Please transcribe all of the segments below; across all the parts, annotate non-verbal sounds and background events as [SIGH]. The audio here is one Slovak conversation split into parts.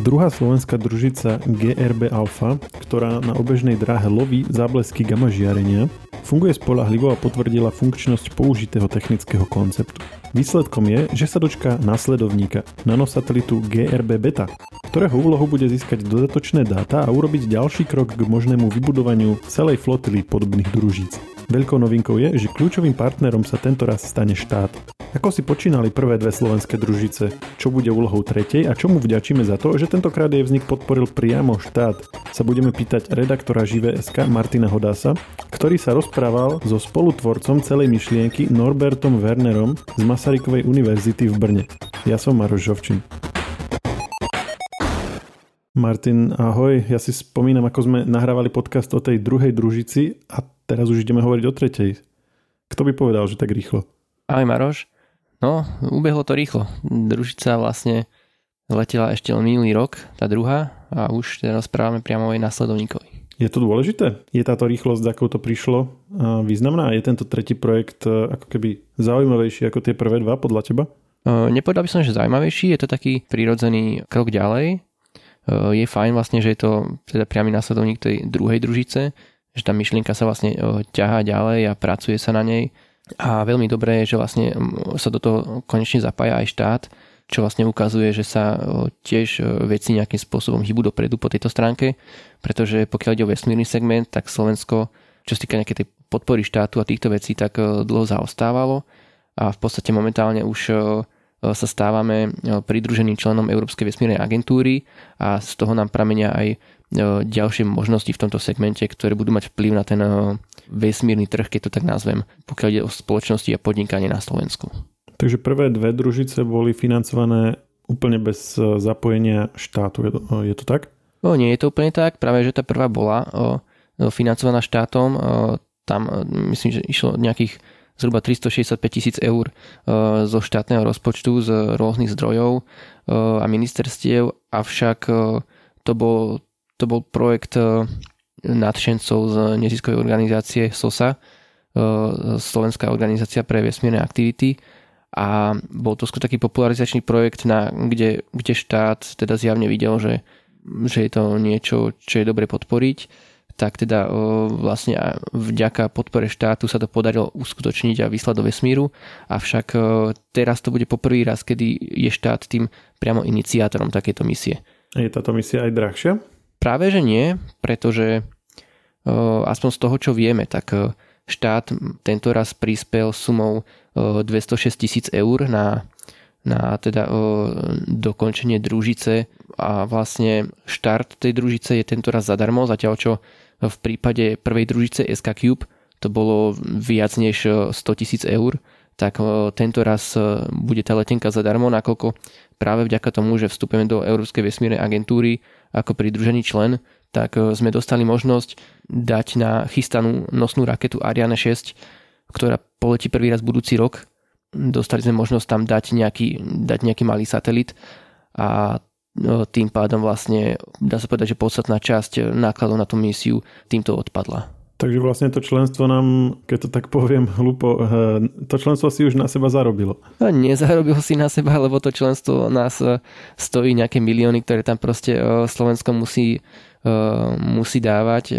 Druhá slovenská družica GRB Alpha, ktorá na obežnej dráhe loví záblesky gamma žiarenia, funguje spolahlivo a potvrdila funkčnosť použitého technického konceptu. Výsledkom je, že sa dočká následovníka, nanosatelitu GRB Beta, ktorého úlohu bude získať dodatočné dáta a urobiť ďalší krok k možnému vybudovaniu celej flotily podobných družíc. Veľkou novinkou je, že kľúčovým partnerom sa tento raz stane štát. Ako si počínali prvé dve slovenské družice? Čo bude úlohou tretej a čomu vďačíme za to, že tentokrát jej vznik podporil priamo štát? Sa budeme pýtať redaktora Žive.sk Martina Hodása, ktorý sa rozprával so spolutvorcom celej myšlienky Norbertom Wernerom z Masarykovej univerzity v Brne. Ja som Maroš Žovčin. Martin, ahoj. Ja si spomínam, ako sme nahrávali podcast o tej druhej družici a Teraz už ideme hovoriť o tretej. Kto by povedal, že tak rýchlo? Ahoj Maroš. No, ubehlo to rýchlo. Družica vlastne letela ešte len minulý rok, tá druhá, a už teda rozprávame priamo aj následovníkovi. Je to dôležité? Je táto rýchlosť, ako to prišlo, významná? Je tento tretí projekt ako keby zaujímavejší ako tie prvé dva podľa teba? E, nepovedal by som, že zaujímavejší, je to taký prirodzený krok ďalej. E, je fajn vlastne, že je to teda priamy následovník tej druhej družice, že tá myšlienka sa vlastne ťahá ďalej a pracuje sa na nej. A veľmi dobré je, že vlastne sa do toho konečne zapája aj štát, čo vlastne ukazuje, že sa tiež veci nejakým spôsobom hýbu dopredu po tejto stránke, pretože pokiaľ ide o vesmírny segment, tak Slovensko, čo sa týka nejakej tej podpory štátu a týchto vecí, tak dlho zaostávalo a v podstate momentálne už sa stávame pridruženým členom Európskej vesmírnej agentúry a z toho nám pramenia aj E, ďalšie možnosti v tomto segmente, ktoré budú mať vplyv na ten e, vesmírny trh, keď to tak nazvem, pokiaľ ide o spoločnosti a podnikanie na Slovensku. Takže prvé dve družice boli financované úplne bez e, zapojenia štátu, je to, je to tak? No nie je to úplne tak, práve že tá prvá bola financovaná štátom, tam myslím, že išlo nejakých zhruba 365 tisíc eur zo štátneho rozpočtu z rôznych zdrojov a ministerstiev, avšak to bol to bol projekt e, nadšencov z neziskovej organizácie SOSA, e, Slovenská organizácia pre vesmírne aktivity a bol to skôr taký popularizačný projekt, na, kde, kde štát teda zjavne videl, že, že je to niečo, čo je dobre podporiť tak teda e, vlastne vďaka podpore štátu sa to podarilo uskutočniť a vyslať do vesmíru, avšak teraz to bude poprvý raz, kedy je štát tým priamo iniciátorom takéto misie. Je táto misia aj drahšia? Práve že nie, pretože aspoň z toho, čo vieme, tak štát tento raz prispel sumou 206 tisíc eur na, na teda dokončenie družice. A vlastne štart tej družice je tento raz zadarmo, zatiaľ čo v prípade prvej družice SK Cube to bolo viac než 100 tisíc eur, tak tento raz bude tá letenka zadarmo, nakoľko práve vďaka tomu, že vstupujeme do Európskej vesmírnej agentúry ako pridružený člen, tak e, sme dostali možnosť dať na chystanú nosnú raketu Ariane 6, ktorá poletí prvý raz budúci rok. Dostali sme možnosť tam dať nejaký, dať nejaký malý satelit a e, tým pádom vlastne dá sa povedať, že podstatná časť nákladov na tú misiu týmto odpadla. Takže vlastne to členstvo nám, keď to tak poviem hlúpo, eh, to členstvo si už na seba zarobilo. Nezarobilo si na seba, lebo to členstvo nás eh, stojí nejaké milióny, ktoré tam proste eh, Slovensko musí, musí dávať,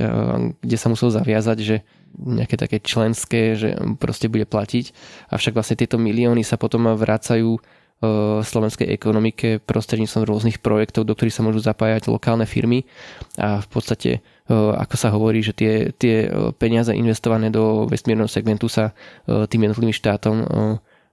kde sa musel zaviazať, že nejaké také členské, že proste bude platiť. Avšak vlastne tieto milióny sa potom vracajú slovenskej ekonomike prostredníctvom rôznych projektov, do ktorých sa môžu zapájať lokálne firmy a v podstate ako sa hovorí, že tie, tie peniaze investované do vesmírneho segmentu sa tým jednotlivým štátom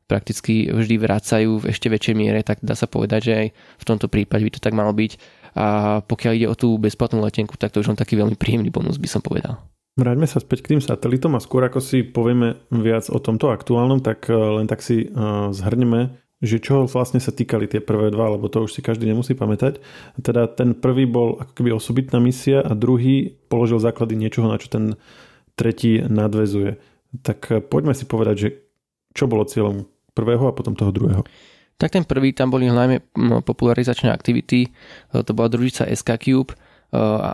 prakticky vždy vracajú v ešte väčšej miere, tak dá sa povedať, že aj v tomto prípade by to tak malo byť. A pokiaľ ide o tú bezplatnú letenku, tak to už len taký veľmi príjemný bonus by som povedal. Vráťme sa späť k tým satelitom a skôr ako si povieme viac o tomto aktuálnom, tak len tak si zhrneme že čo vlastne sa týkali tie prvé dva, lebo to už si každý nemusí pamätať. Teda ten prvý bol ako keby osobitná misia a druhý položil základy niečoho, na čo ten tretí nadvezuje. Tak poďme si povedať, že čo bolo cieľom prvého a potom toho druhého. Tak ten prvý, tam boli najmä popularizačné aktivity, to bola družica SK Cube,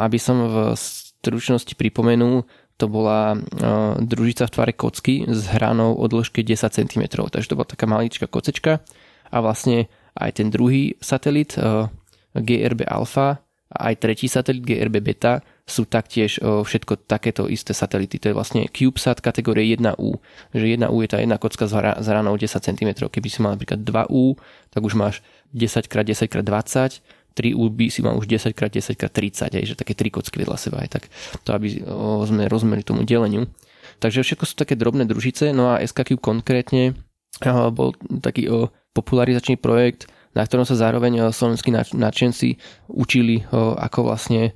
aby som v stručnosti pripomenul, to bola uh, družica v tvare kocky s hranou o dĺžke 10 cm, takže to bola taká maličká kocečka a vlastne aj ten druhý satelit uh, GRB Alpha a aj tretí satelit GRB Beta sú taktiež všetko takéto isté satelity. To je vlastne CubeSat kategórie 1U. Že 1U je tá jedna kocka s ranou 10 cm. Keby si mal napríklad 2U, tak už máš 10x10x20, 3U by si mal už 10x10x30, aj, že také tri kocky vedľa seba. Aj, tak to aby sme rozumeli tomu deleniu. Takže všetko sú také drobné družice, no a SKQ konkrétne bol taký popularizačný projekt, na ktorom sa zároveň slovenskí nadšenci učili, ako vlastne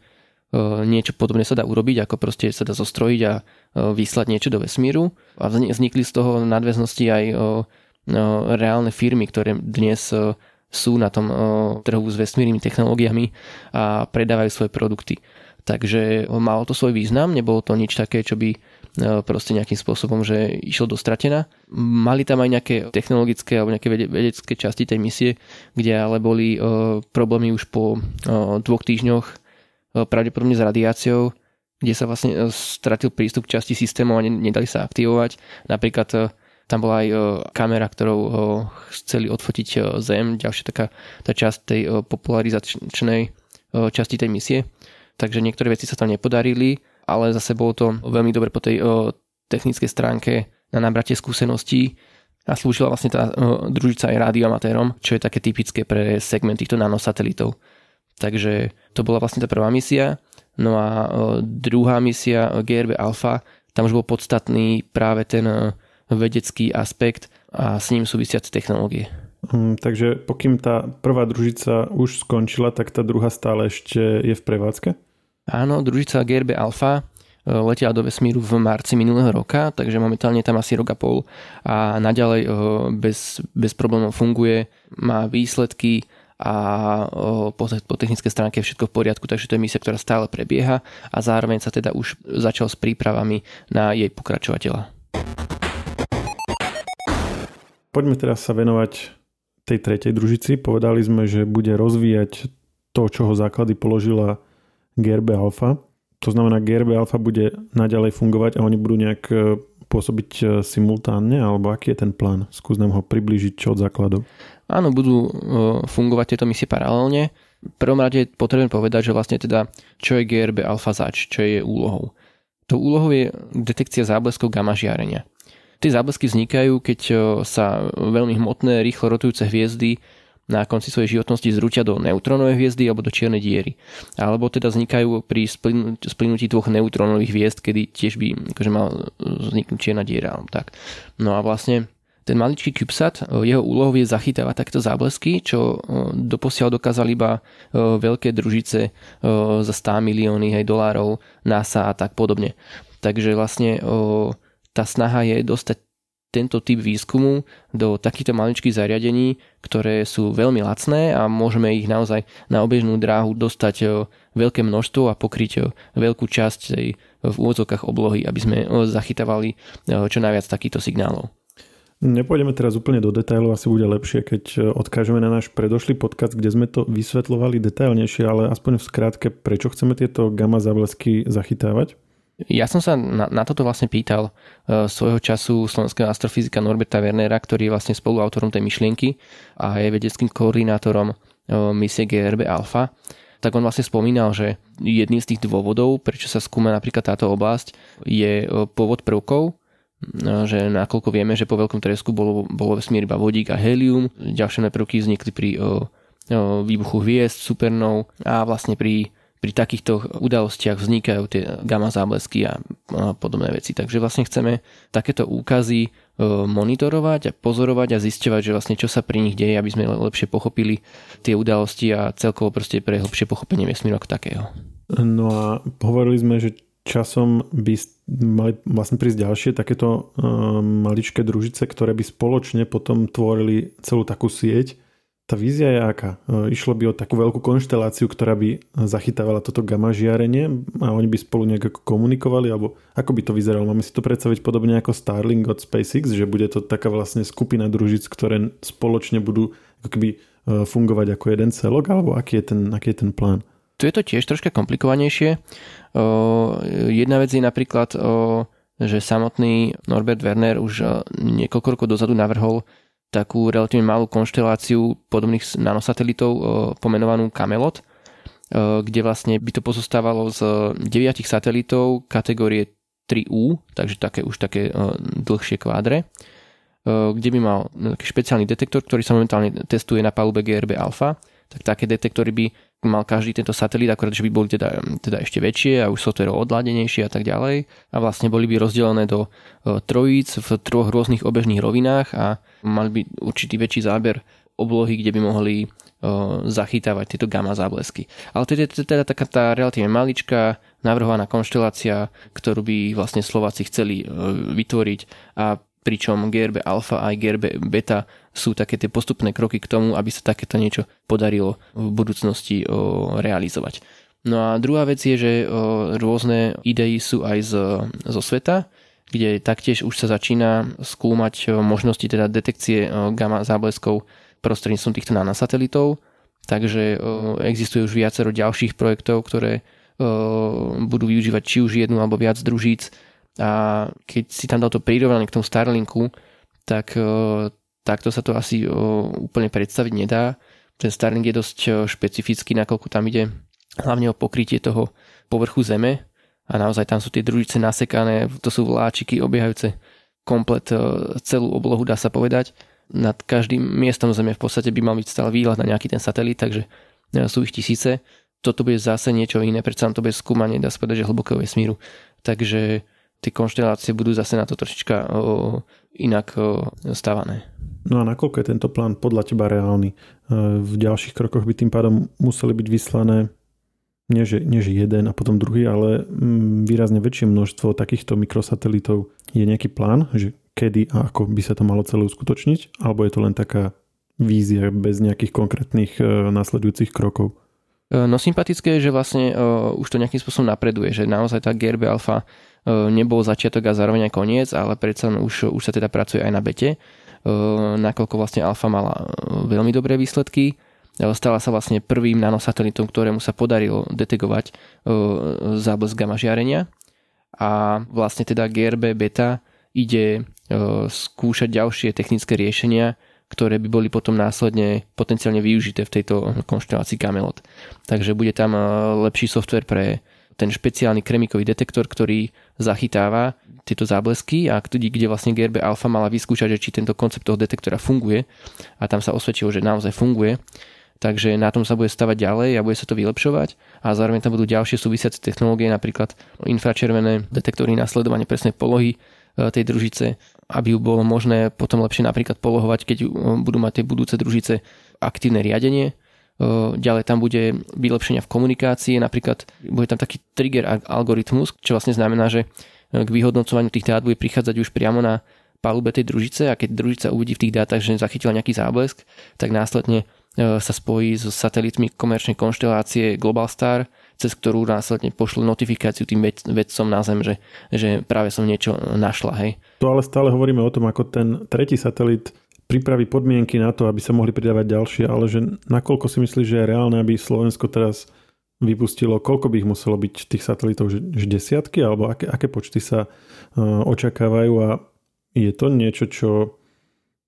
niečo podobné sa dá urobiť, ako proste sa dá zostrojiť a vyslať niečo do vesmíru. A vznikli z toho nadväznosti aj reálne firmy, ktoré dnes sú na tom trhu s vesmírnymi technológiami a predávajú svoje produkty. Takže malo to svoj význam, nebolo to nič také, čo by proste nejakým spôsobom, že išlo do stratená. Mali tam aj nejaké technologické alebo nejaké vedecké časti tej misie, kde ale boli problémy už po dvoch týždňoch pravdepodobne s radiáciou, kde sa vlastne stratil prístup k časti systému a nedali sa aktivovať. Napríklad tam bola aj kamera, ktorou chceli odfotiť Zem, ďalšia taká tá časť tej popularizačnej časti tej misie. Takže niektoré veci sa tam nepodarili, ale zase bolo to veľmi dobre po tej technickej stránke na nabratie skúseností a slúžila vlastne tá družica aj radioamatérom, čo je také typické pre segment týchto nanosatelitov. Takže to bola vlastne tá prvá misia. No a druhá misia GRB Alpha, tam už bol podstatný práve ten vedecký aspekt a s ním súvisiace technológie. Hmm, takže pokým tá prvá družica už skončila, tak tá druhá stále ešte je v prevádzke? Áno, družica GRB Alpha letela do vesmíru v marci minulého roka, takže momentálne tam asi rok a pol a naďalej bez, bez problémov funguje, má výsledky a po, po technickej stránke je všetko v poriadku, takže to je misia, ktorá stále prebieha a zároveň sa teda už začal s prípravami na jej pokračovateľa. Poďme teraz sa venovať tej tretej družici. Povedali sme, že bude rozvíjať to, čoho základy položila GRB Alpha. To znamená, GRB Alpha bude naďalej fungovať a oni budú nejak e, pôsobiť e, simultánne, alebo aký je ten plán? Skús nám ho priblížiť čo od základov. Áno, budú e, fungovať tieto misie paralelne. V prvom rade potrebujem povedať, že vlastne teda, čo je GRB alfa zač, čo je úlohou. To úlohou je detekcia zábleskov gamma žiarenia. Tie záblesky vznikajú, keď e, sa veľmi hmotné, rýchlo rotujúce hviezdy na konci svojej životnosti zrúťa do neutrónovej hviezdy alebo do čiernej diery. Alebo teda vznikajú pri splynutí dvoch neutrónových hviezd, kedy tiež by akože mal vzniknúť čierna diera. Tak. No a vlastne ten maličký CubeSat, e, jeho úlohou je zachytávať takéto záblesky, čo e, doposiaľ dokázali iba veľké družice za 100 milióny aj dolárov, NASA a tak podobne. Takže vlastne tá snaha je dostať tento typ výskumu do takýchto maličkých zariadení, ktoré sú veľmi lacné a môžeme ich naozaj na obežnú dráhu dostať veľké množstvo a pokryť veľkú časť tej v úvodzokách oblohy, aby sme zachytávali čo najviac takýchto signálov. Nepôjdeme teraz úplne do detailov, asi bude lepšie, keď e, odkážeme na náš predošlý podcast, kde sme to vysvetľovali detailnejšie, ale aspoň v skrátke, prečo chceme tieto gamma záblesky zachytávať? Ja som sa na, na toto vlastne pýtal uh, svojho času slovenského astrofyzika Norberta Wernera, ktorý je vlastne spoluautorom tej myšlienky a je vedeckým koordinátorom uh, misie GRB Alpha. Tak on vlastne spomínal, že jedným z tých dôvodov, prečo sa skúma napríklad táto oblasť, je pôvod prvkov, že nakoľko vieme, že po veľkom tresku bolo, bolo vesmír iba vodík a helium, ďalšie prvky vznikli pri o, o, výbuchu hviezd, supernov a vlastne pri, pri takýchto udalostiach vznikajú tie gamma záblesky a, podobné veci. Takže vlastne chceme takéto úkazy o, monitorovať a pozorovať a zisťovať, že vlastne čo sa pri nich deje, aby sme lepšie pochopili tie udalosti a celkovo proste pre hlbšie pochopenie vesmíru ako takého. No a hovorili sme, že časom by mali vlastne prísť ďalšie takéto um, maličké družice, ktoré by spoločne potom tvorili celú takú sieť. Tá vízia je aká? Uh, išlo by o takú veľkú konšteláciu, ktorá by zachytávala toto gamma žiarenie a oni by spolu nejak komunikovali, alebo ako by to vyzeralo? Máme si to predstaviť podobne ako Starlink od SpaceX, že bude to taká vlastne skupina družic, ktoré spoločne budú ako keby uh, fungovať ako jeden celok, alebo aký je ten, aký je ten plán? Tu je to tiež troška komplikovanejšie. Jedna vec je napríklad, že samotný Norbert Werner už niekoľko rokov dozadu navrhol takú relatívne malú konšteláciu podobných nanosatelitov pomenovanú Camelot, kde vlastne by to pozostávalo z 9 satelitov kategórie 3U, takže také už také dlhšie kvádre, kde by mal taký špeciálny detektor, ktorý sa momentálne testuje na palube GRB Alpha, tak také detektory by mal každý tento satelit, akorát, že by boli teda, teda ešte väčšie a už software odladenejšie a tak ďalej. A vlastne boli by rozdelené do e, trojíc v troch rôznych obežných rovinách a mali by určitý väčší záber oblohy, kde by mohli e, zachytávať tieto gamma záblesky. Ale to je teda taká tá relatívne maličká navrhovaná konštelácia, ktorú by vlastne Slováci chceli e, vytvoriť a pričom GRB alfa aj GRB beta sú také tie postupné kroky k tomu, aby sa takéto niečo podarilo v budúcnosti realizovať. No a druhá vec je, že rôzne idei sú aj z, zo sveta, kde taktiež už sa začína skúmať možnosti teda detekcie gamma zábleskov prostredníctvom týchto nanosatelitov. Takže existuje už viacero ďalších projektov, ktoré budú využívať či už jednu alebo viac družíc a keď si tam dal to prirovnanie k tomu Starlinku, tak takto sa to asi úplne predstaviť nedá. Ten Starlink je dosť špecifický, nakoľko tam ide hlavne o pokrytie toho povrchu Zeme a naozaj tam sú tie družice nasekané, to sú vláčiky obiehajúce komplet celú oblohu, dá sa povedať. Nad každým miestom Zeme v podstate by mal byť stále výhľad na nejaký ten satelit, takže sú ich tisíce. Toto bude zase niečo iné, predsa to bude skúmanie, dá sa povedať, že hlbokého vesmíru. Takže tie konštelácie budú zase na to trošička o, inak o, stávané. No a nakoľko je tento plán podľa teba reálny? E, v ďalších krokoch by tým pádom museli byť vyslané nie že, nie že jeden a potom druhý, ale mm, výrazne väčšie množstvo takýchto mikrosatelitov. Je nejaký plán, že kedy a ako by sa to malo celé uskutočniť? Alebo je to len taká vízia bez nejakých konkrétnych e, následujúcich krokov? E, no sympatické je, že vlastne uh, už to nejakým spôsobom napreduje, že naozaj tá GRB alfa E, nebol začiatok a zároveň aj koniec, ale predsa už, už sa teda pracuje aj na bete, nakoľko vlastne Alfa mala e, veľmi dobré výsledky. Stala sa vlastne prvým nanosatelitom, ktorému sa podarilo detegovať záblesk gamma žiarenia. A vlastne teda GRB beta ide skúšať ďalšie technické riešenia, ktoré by boli potom následne potenciálne využité v tejto konštelácii Camelot. Takže bude tam lepší software pre ten špeciálny kremikový detektor, ktorý zachytáva tieto záblesky a kde vlastne GRB Alpha mala vyskúšať, že či tento koncept toho detektora funguje. A tam sa osvedčilo, že naozaj funguje. Takže na tom sa bude stavať ďalej a bude sa to vylepšovať. A zároveň tam budú ďalšie súvisiace technológie, napríklad infračervené detektory na sledovanie presnej polohy e, tej družice, aby ju bolo možné potom lepšie napríklad polohovať, keď budú mať tie budúce družice aktívne riadenie Ďalej tam bude vylepšenia v komunikácii, napríklad bude tam taký trigger algoritmus, čo vlastne znamená, že e, k vyhodnocovaniu tých dát bude prichádzať už priamo na palube tej družice a keď družica uvidí v tých dátach, že zachytila nejaký záblesk, tak následne e, sa spojí so satelitmi komerčnej konštelácie Globalstar, cez ktorú následne pošle notifikáciu tým vedcom na Zem, že, že práve som niečo našla. Hej. To ale stále hovoríme o tom, ako ten tretí satelit pripraví podmienky na to, aby sa mohli pridávať ďalšie, ale že nakoľko si myslíš, že je reálne, aby Slovensko teraz vypustilo, koľko by ich muselo byť tých satelitov, že, desiatky, alebo aké, aké počty sa uh, očakávajú a je to niečo, čo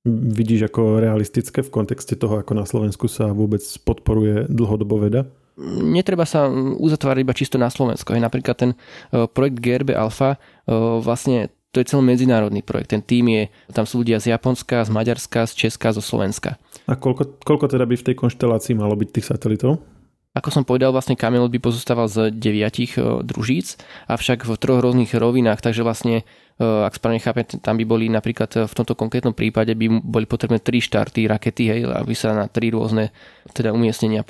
vidíš ako realistické v kontexte toho, ako na Slovensku sa vôbec podporuje dlhodobo veda? Netreba sa uzatvárať iba čisto na Slovensko. Napríklad ten uh, projekt GRB Alpha uh, vlastne to je celý medzinárodný projekt. Ten tým je, tam sú ľudia z Japonska, z Maďarska, z Česka, zo Slovenska. A koľko, koľko teda by v tej konštelácii malo byť tých satelitov? Ako som povedal, vlastne Camelot by pozostával z deviatich e, družíc, avšak v troch rôznych rovinách, takže vlastne, e, ak správne chápem, tam by boli napríklad e, v tomto konkrétnom prípade by boli potrebné tri štarty rakety, hej, aby sa na tri rôzne teda umiestnenia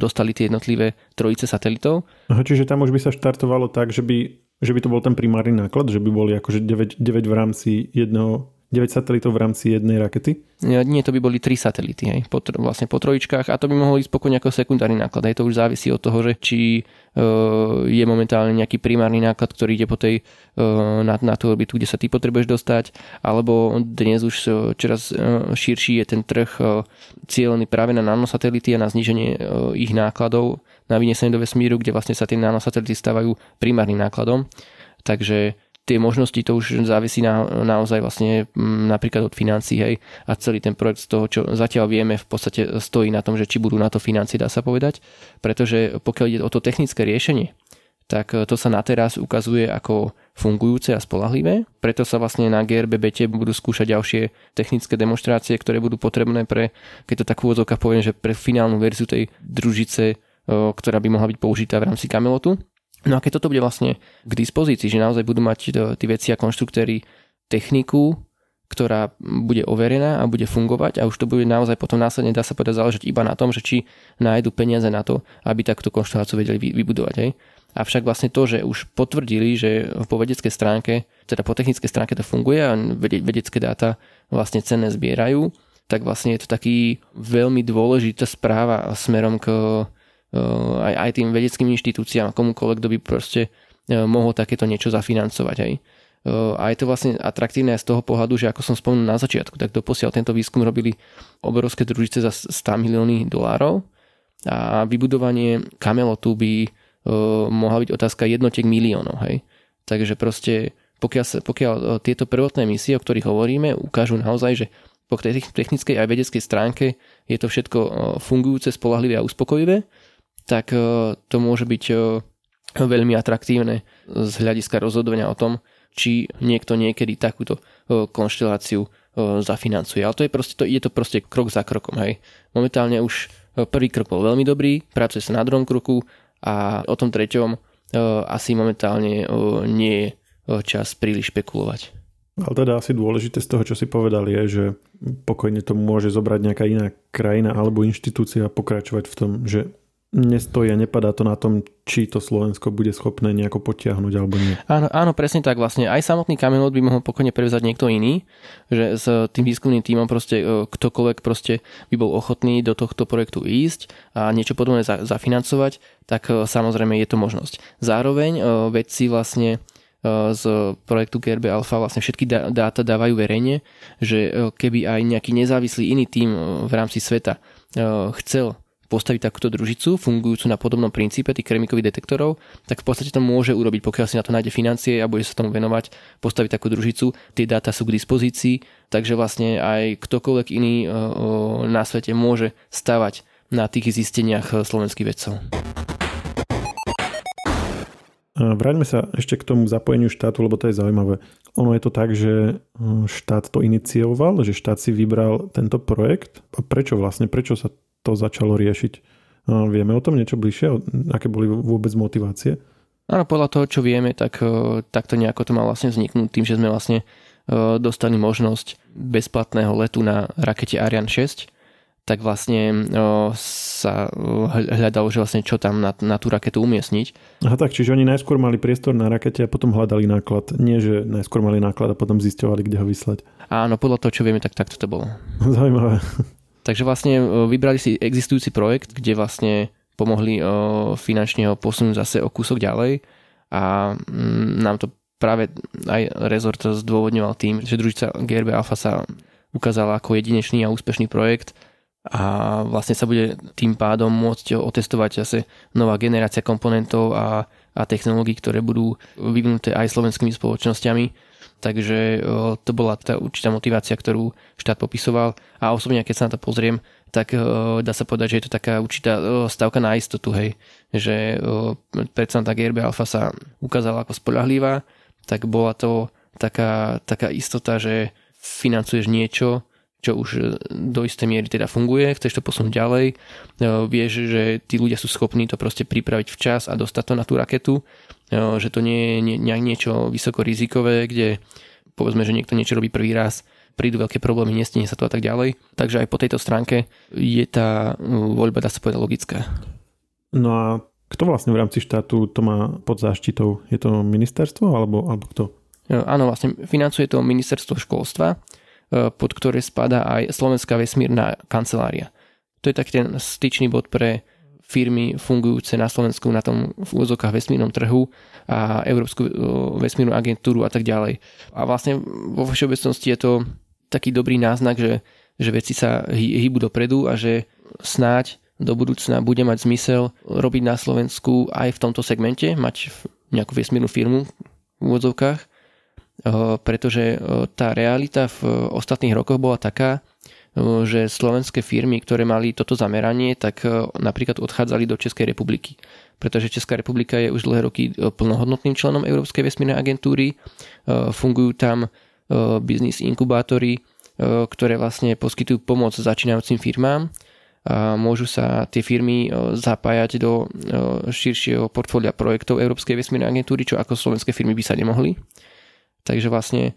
dostali tie jednotlivé trojice satelitov. Aha, čiže tam už by sa štartovalo tak, že by že by to bol ten primárny náklad, že by boli akože 9, 9 v rámci jedného 9 satelitov v rámci jednej rakety? Nie, to by boli 3 satelity, hej, po, vlastne po trojičkách a to by mohlo ísť spokojne ako sekundárny náklad. Hej, to už závisí od toho, že či e, je momentálne nejaký primárny náklad, ktorý ide po tej, e, na, na tú orbitu, kde sa ty potrebuješ dostať, alebo dnes už e, čoraz e, širší je ten trh e, cieľený práve na nanosatelity a na zníženie e, ich nákladov na vynesenie do vesmíru, kde vlastne sa tie nanosatelity stávajú primárnym nákladom. Takže tie možnosti to už závisí na, naozaj vlastne napríklad od financií, hej, a celý ten projekt z toho, čo zatiaľ vieme, v podstate stojí na tom, že či budú na to financie, dá sa povedať, pretože pokiaľ ide o to technické riešenie, tak to sa na teraz ukazuje ako fungujúce a spolahlivé. Preto sa vlastne na GRBBT budú skúšať ďalšie technické demonstrácie, ktoré budú potrebné pre, keď to tak v poviem, že pre finálnu verziu tej družice, ktorá by mohla byť použitá v rámci Camelotu. No a keď toto bude vlastne k dispozícii, že naozaj budú mať tí veci a konštruktéry techniku, ktorá bude overená a bude fungovať a už to bude naozaj potom následne dá sa povedať záležať iba na tom, že či nájdu peniaze na to, aby takúto konšteláciu vedeli vybudovať. Hej. Avšak vlastne to, že už potvrdili, že po vedeckej stránke, teda po technickej stránke to funguje a vedecké dáta vlastne cenné zbierajú, tak vlastne je to taký veľmi dôležitá správa smerom k aj, aj tým vedeckým inštitúciám a komukoľvek, kto by proste mohol takéto niečo zafinancovať. Aj. A je to vlastne atraktívne aj z toho pohľadu, že ako som spomenul na začiatku, tak doposiaľ tento výskum robili obrovské družice za 100 milióny dolárov a vybudovanie kamelotu by mohla byť otázka jednotiek miliónov. Hej. Takže proste pokiaľ, pokiaľ tieto prvotné misie, o ktorých hovoríme, ukážu naozaj, že po tej technickej aj vedeckej stránke je to všetko fungujúce, spolahlivé a uspokojivé, tak e, to môže byť e, veľmi atraktívne z hľadiska rozhodovania o tom, či niekto niekedy takúto e, konšteláciu zafinancuje. Ale to je, proste, to, je to proste krok za krokom. Hej. Momentálne už prvý krok bol veľmi dobrý, pracuje sa na druhom kroku a o tom treťom asi momentálne nie je čas príliš špekulovať. Ale teda asi dôležité z toho, čo si povedal, je, že pokojne to môže zobrať nejaká iná krajina alebo inštitúcia a pokračovať v tom, že nestojí a nepadá to na tom, či to Slovensko bude schopné nejako potiahnuť alebo nie. Áno, áno, presne tak vlastne. Aj samotný Camelot by mohol pokojne prevzať niekto iný, že s tým výskumným týmom proste e, ktokoľvek proste by bol ochotný do tohto projektu ísť a niečo podobné za, zafinancovať, tak e, samozrejme je to možnosť. Zároveň e, vedci vlastne z projektu GRB Alpha vlastne všetky dáta dávajú verejne, že keby aj nejaký nezávislý iný tým v rámci sveta chcel postaviť takúto družicu, fungujúcu na podobnom princípe tých kremikových detektorov, tak v podstate to môže urobiť, pokiaľ si na to nájde financie a bude sa tomu venovať, postaviť takú družicu. Tie dáta sú k dispozícii, takže vlastne aj ktokoľvek iný e, na svete môže stavať na tých zisteniach e, slovenských vedcov. Vráťme sa ešte k tomu zapojeniu štátu, lebo to je zaujímavé. Ono je to tak, že e, štát to inicioval, že štát si vybral tento projekt. A prečo vlastne? Prečo sa to začalo riešiť. Vieme o tom niečo bližšie? Aké boli vôbec motivácie? Áno, podľa toho, čo vieme, tak e, takto nejako to mal vlastne vzniknúť tým, že sme vlastne e, dostali možnosť bezplatného letu na rakete Ariane 6, tak vlastne e, sa hľadalo, že vlastne čo tam na, na tú raketu umiestniť. Aha tak, čiže oni najskôr mali priestor na rakete a potom hľadali náklad. Nie, že najskôr mali náklad a potom zisťovali, kde ho vyslať. Áno, podľa toho, čo vieme, tak takto to bolo. [LAUGHS] Zaujímavé. Takže vlastne e, vybrali si existujúci projekt, kde vlastne pomohli e, finančne ho posunúť zase o kúsok ďalej. A mm, nám to práve aj rezort zdôvodňoval tým, že družica GRB Alpha sa ukázala ako jedinečný a úspešný projekt a vlastne sa bude tým pádom môcť otestovať zase nová generácia komponentov a, a technológií, ktoré budú vyvinuté aj slovenskými spoločnosťami Takže to bola tá určitá motivácia, ktorú štát popisoval a osobne, keď sa na to pozriem, tak dá sa povedať, že je to taká určitá stavka na istotu, hej. Že predsa tá GRB Alpha sa ukázala ako spolahlivá, tak bola to taká, taká istota, že financuješ niečo, čo už do istej miery teda funguje, chceš to posunúť ďalej, vieš, že tí ľudia sú schopní to proste pripraviť včas a dostať to na tú raketu že to nie je niečo vysoko rizikové, kde povedzme, že niekto niečo robí prvý raz, prídu veľké problémy, nestane sa to a tak ďalej. Takže aj po tejto stránke je tá voľba, dá sa povedať, logická. No a kto vlastne v rámci štátu to má pod záštitou? Je to ministerstvo alebo, alebo kto? Áno, vlastne financuje to ministerstvo školstva, e, pod ktoré spadá aj Slovenská vesmírna kancelária. To je taký ten styčný bod pre firmy fungujúce na Slovensku na tom v úzokách vesmírnom trhu a Európsku vesmírnu agentúru a tak ďalej. A vlastne vo všeobecnosti je to taký dobrý náznak, že, že veci sa hýbu dopredu a že snáď do budúcna bude mať zmysel robiť na Slovensku aj v tomto segmente, mať nejakú vesmírnu firmu v úvodzovkách pretože tá realita v ostatných rokoch bola taká, že slovenské firmy, ktoré mali toto zameranie, tak napríklad odchádzali do Českej republiky. Pretože Česká republika je už dlhé roky plnohodnotným členom Európskej vesmírnej agentúry. Fungujú tam biznis inkubátory, ktoré vlastne poskytujú pomoc začínajúcim firmám a môžu sa tie firmy zapájať do širšieho portfólia projektov Európskej vesmírnej agentúry, čo ako slovenské firmy by sa nemohli. Takže vlastne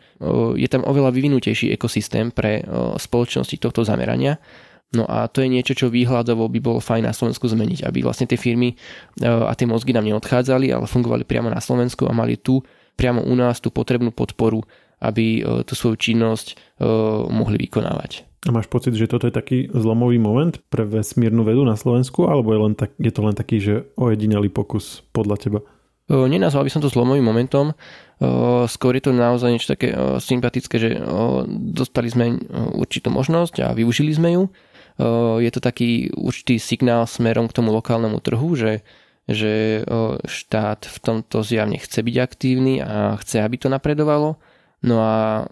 je tam oveľa vyvinutejší ekosystém pre spoločnosti tohto zamerania. No a to je niečo, čo výhľadovo by bolo fajn na Slovensku zmeniť, aby vlastne tie firmy a tie mozgy nám neodchádzali, ale fungovali priamo na Slovensku a mali tu priamo u nás tú potrebnú podporu, aby tú svoju činnosť mohli vykonávať. A máš pocit, že toto je taký zlomový moment pre vesmírnu vedu na Slovensku, alebo je, len tak, je to len taký, že ojedinelý pokus podľa teba? Nenazval by som to zlomovým momentom, skôr je to naozaj niečo také sympatické, že dostali sme určitú možnosť a využili sme ju. Je to taký určitý signál smerom k tomu lokálnemu trhu, že, že štát v tomto zjavne chce byť aktívny a chce, aby to napredovalo. No a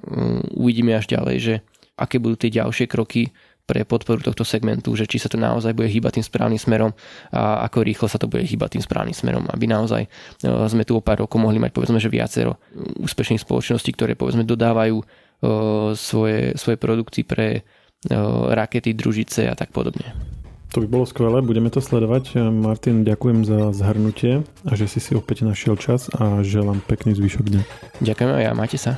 uvidíme až ďalej, že aké budú tie ďalšie kroky pre podporu tohto segmentu, že či sa to naozaj bude hýbať tým správnym smerom a ako rýchlo sa to bude hýbať tým správnym smerom, aby naozaj e, sme tu o pár rokov mohli mať povedzme, že viacero úspešných spoločností, ktoré povedzme dodávajú e, svoje, svoje produkty pre e, rakety, družice a tak podobne. To by bolo skvelé, budeme to sledovať. Martin, ďakujem za zhrnutie a že si si opäť našiel čas a želám pekný zvyšok dňa. Ďakujem a ja, máte sa.